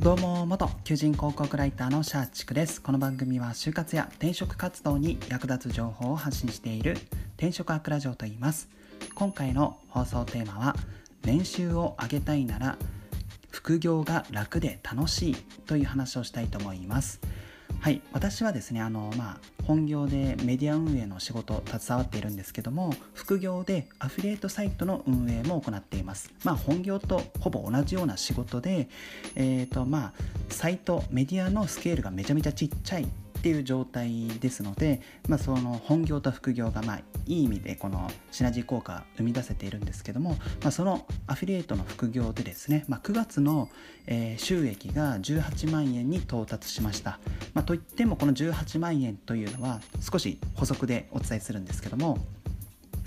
どうも元求人広告ライターのシャーチクです。この番組は就活や転職活動に役立つ情報を発信している転職アクラジオと言います。今回の放送テーマは年収を上げたいなら副業が楽で楽しいという話をしたいと思います。はい。私はですねあの、まあ、本業でメディア運営の仕事携わっているんですけども副業でアフィリエイトサイトの運営も行っています。まあ本業とほぼ同じような仕事でえ、ー、とまあサイトメディアのスケールがめちゃめちゃちっちゃいっていう状態ですので、まあ、その本業と副業がまあいい意味でこのシナジー効果を生み出せているんですけども、まあ、そのアフィリエイトの副業でですね、まあ、9月の、収益が18万円に到達しました、まあ、といってもこの18万円というのは少し補足でお伝えするんですけども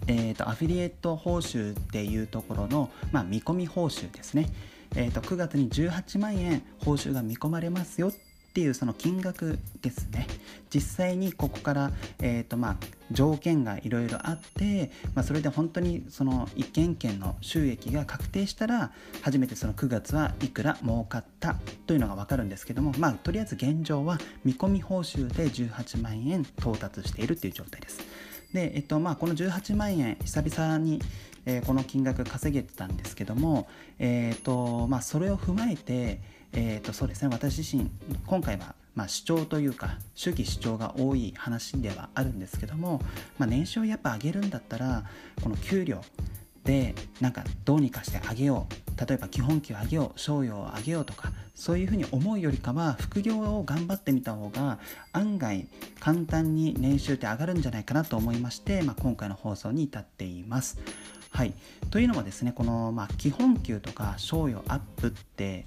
えーと、アフィリエイト報酬っていうところの、まあ、見込み報酬ですね、えーと9月に18万円報酬が見込まれますよっっていうその金額ですね実際にここから、えーとまあ、条件がいろいろあって、まあ、それで本当にその一件一件の収益が確定したら初めてその9月はいくら儲かったというのが分かるんですけども、まあ、とりあえず現状は見込み報酬で18万円到達しているという状態です。で、えっとまあ、この18万円久々に、えー、この金額稼げてたんですけども、えーとまあ、それを踏まえてえーとそうですね、私自身今回はまあ主張というか主義主張が多い話ではあるんですけども、まあ、年収をやっぱ上げるんだったらこの給料でなんかどうにかしてあげよう例えば基本給を上げよう賞与を上げようとかそういうふうに思うよりかは副業を頑張ってみた方が案外簡単に年収って上がるんじゃないかなと思いまして、まあ、今回の放送に至っています。はい、というのはですねこの、まあ、基本給とか賞与アップって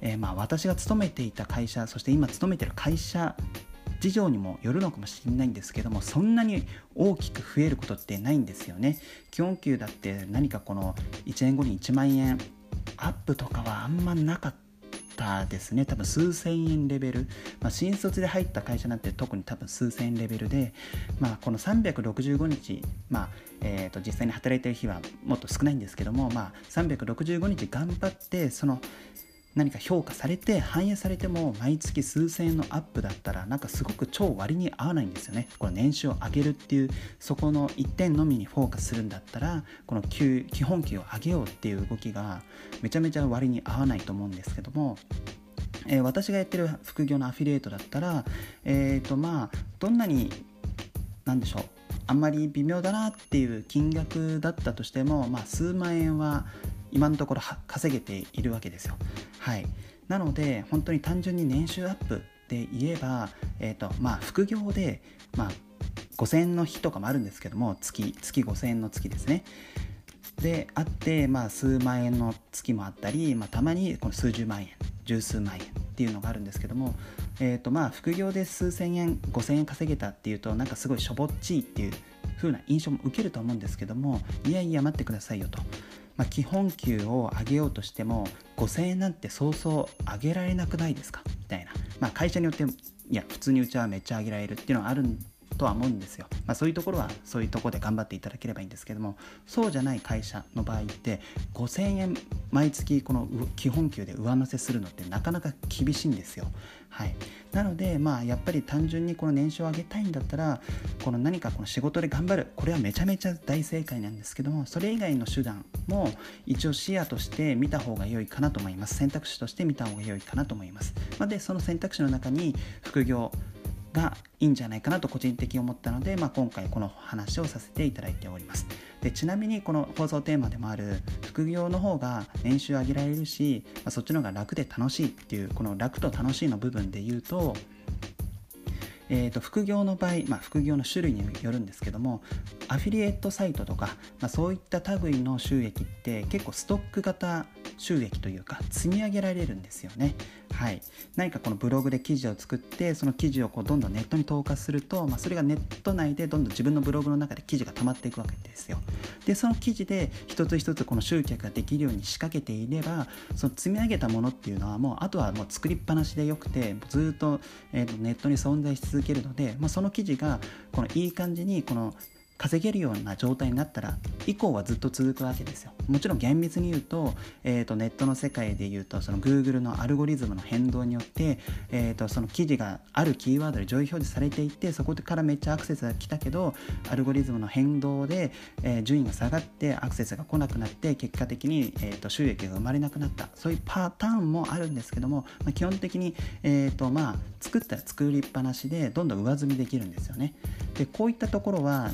えー、まあ私が勤めていた会社そして今勤めてる会社事情にもよるのかもしれないんですけどもそんなに大きく増えることってないんですよね。基本給だって何かこの1年後に1万円アップとかはあんまなかったですね。多分数千円レベル、まあ、新卒で入った会社なんて特に多分数千円レベルで、まあ、この365日、まあえー、と実際に働いてる日はもっと少ないんですけども、まあ、365日頑張ってその何か評価されて反映されても毎月数千円のアップだったらなんかすごく超割に合わないんですよね。この年収を上げるっていうそこの一点のみにフォーカスするんだったらこの基本給を上げようっていう動きがめちゃめちゃ割に合わないと思うんですけどもえー、私がやってる副業のアフィリエイトだったら、えーとまあ、どんなに何でしょうあんまり微妙だなっていう金額だったとしても、まあ、数万円は今のところ稼げているわけですよ。はい、なので本当に単純に年収アップで言えば、えーとまあ、副業で、まあ、5000円の日とかもあるんですけども月月5000円の月ですね。であって、まあ、数万円の月もあったり、まあ、たまにこの数十万円十数万円っていうのがあるんですけども、えーとまあ、副業で数千円5000円稼げたっていうとなんかすごいしょぼっちいっていう風な印象も受けると思うんですけどもいやいや待ってくださいよとまあ、基本給を上げようとしても5000円なんてそうそう上げられなくないですか？みたいな、まあ、会社によっていや普通にうちはめっちゃ上げられるっていうのはあるんとは思うんですよ、まあ、そういうところはそういうとこで頑張っていただければいいんですけどもそうじゃない会社の場合って5000円毎月この基本給で上乗せするのってなかなか厳しいんですよ。はい、なのでまあやっぱり単純にこの年収を上げたいんだったらこの何かこの仕事で頑張るこれはめちゃめちゃ大正解なんですけどもそれ以外の手段も一応視野として見た方が良いかなと思います。選択肢として見た方が良いかなと思います、まあ、でその選択肢の中に副業がいいんじゃないかなと個人的に思ったので、まあ、今回この話をさせていただいております。でちなみにこの放送テーマでもある副業の方が年収上げられるし、まあ、そっちの方が楽で楽しいっていうこの楽と楽しいの部分で言うとえーと、副業の場合、まあ、副業の種類によるんですけどもアフィリエイトサイトとか、まあ、そういった類の収益って結構ストック型収益というか積み上げられるんですよね。はい、何かこのブログで記事を作ってその記事をこうどんどんネットに投下すると、まあ、それがネット内でどんどん自分のブログの中で記事が溜まっていくわけですよ。でその記事で一つ一つこの集客ができるように仕掛けていればその積み上げたものっていうのはもうあとはもう作りっぱなしでよくてずっと,、えー、とネットに存在し続続けるので、まあ、その記事がこのいい感じにこの稼げるような状態になったら以降はずっと続くわけですよ。もちろん厳密に言うと,、えーと、ネットの世界で言うとその Google のアルゴリズムの変動によって、えーと、その記事があるキーワードで上位表示されていってそこからめっちゃアクセスが来たけどアルゴリズムの変動で、えー、順位が下がってアクセスが来なくなって結果的に、えーと、収益が生まれなくなった。そういうパターンもあるんですけども、まあ、基本的に、えーとまあ、作ったら作りっぱなしでどんどん上積みできるんですよね。でこういったところは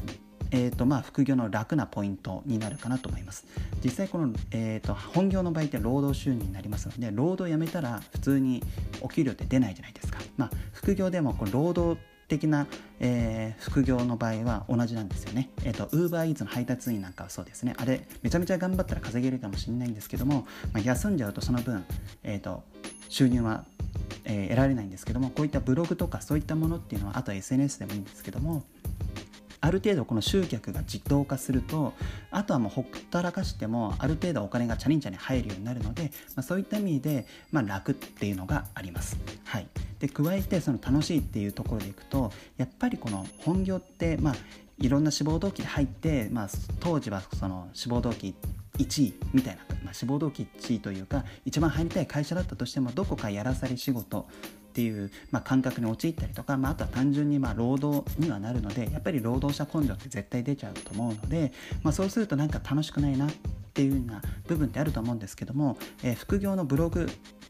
えーとまあ、副業の楽なポイントになるかなと思います実際この、えーと、本業の場合って労働収入になりますので労働をやめたら普通にお給料って出ないじゃないですか、まあ、副業でもこ労働的な、えー、副業の場合は同じなんですよね。えっ、ー、と、ウーバーイーツの配達員なんかはそうですね。あれ、めちゃめちゃ頑張ったら稼げるかもしれないんですけども、まあ、休んじゃうとその分、えっ、ー、と、収入は、え得られないんですけども、こういったブログとかそういったものっていうのは、あとは SNS でもいいんですけども、ある程度この集客が自動化するとあとはもうほったらかしてもある程度お金がチャリンチャリン入るようになるので、まあ、そういった意味で、まあ、楽っていうのがあります。はい、で加えてその楽しいっていうところでいくとやっぱりこの本業ってまあいろんな志望動機で入って、まあ、当時はその志望動機1位みたいな、まあ、志望動機1位というか一番入りたい会社だったとしてもどこかやらされ仕事っていう、まあ、感覚に陥ったりとか、まあ、あとは単純にまあ労働にはなるのでやっぱり労働者根性って絶対出ちゃうと思うので、まあ、そうするとなんか楽しくないなっていうような部分ってあると思うんですけども、えー、副業のブログ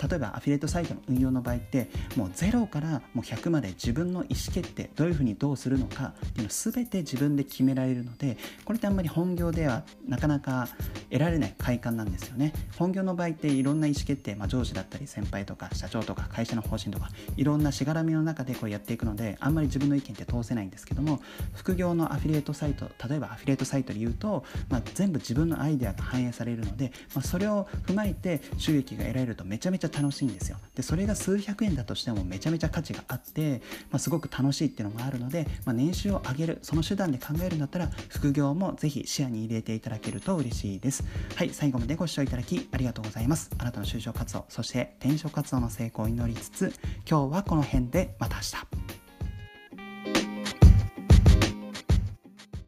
例えばアフィリエイトサイトの運用の場合ってもう0からもう100まで自分の意思決定どういうふうにどうするのかっていうの全て自分で決められるのでこれってあんまり本業ではなかなか得られない快感なんですよね。本業の場合っていろんな意思決定、まあ、上司だったり先輩とか社長とか会社の方針とかいろんなしがらみの中でこうやっていくのであんまり自分の意見って通せないんですけども副業のアフィリエイトサイト例えばアフィリエイトサイトで言うと、まあ、全部自分のアイデアが反映されるので、まあ、それを踏まえて収益が得られるとめちゃめちゃ楽しいんですよ。でそれが数百円だとしてもめちゃめちゃ価値があって、まあ、すごく楽しいっていうのがあるので、まあ、年収を上げるその手段で考えるんだったら副業もぜひ視野に入れていただけると嬉しいです。はい最後までご視聴いただきありがとうございます。あなたの就職活動そして転職活動の成功を祈りつつ今日はこの辺でまた明日。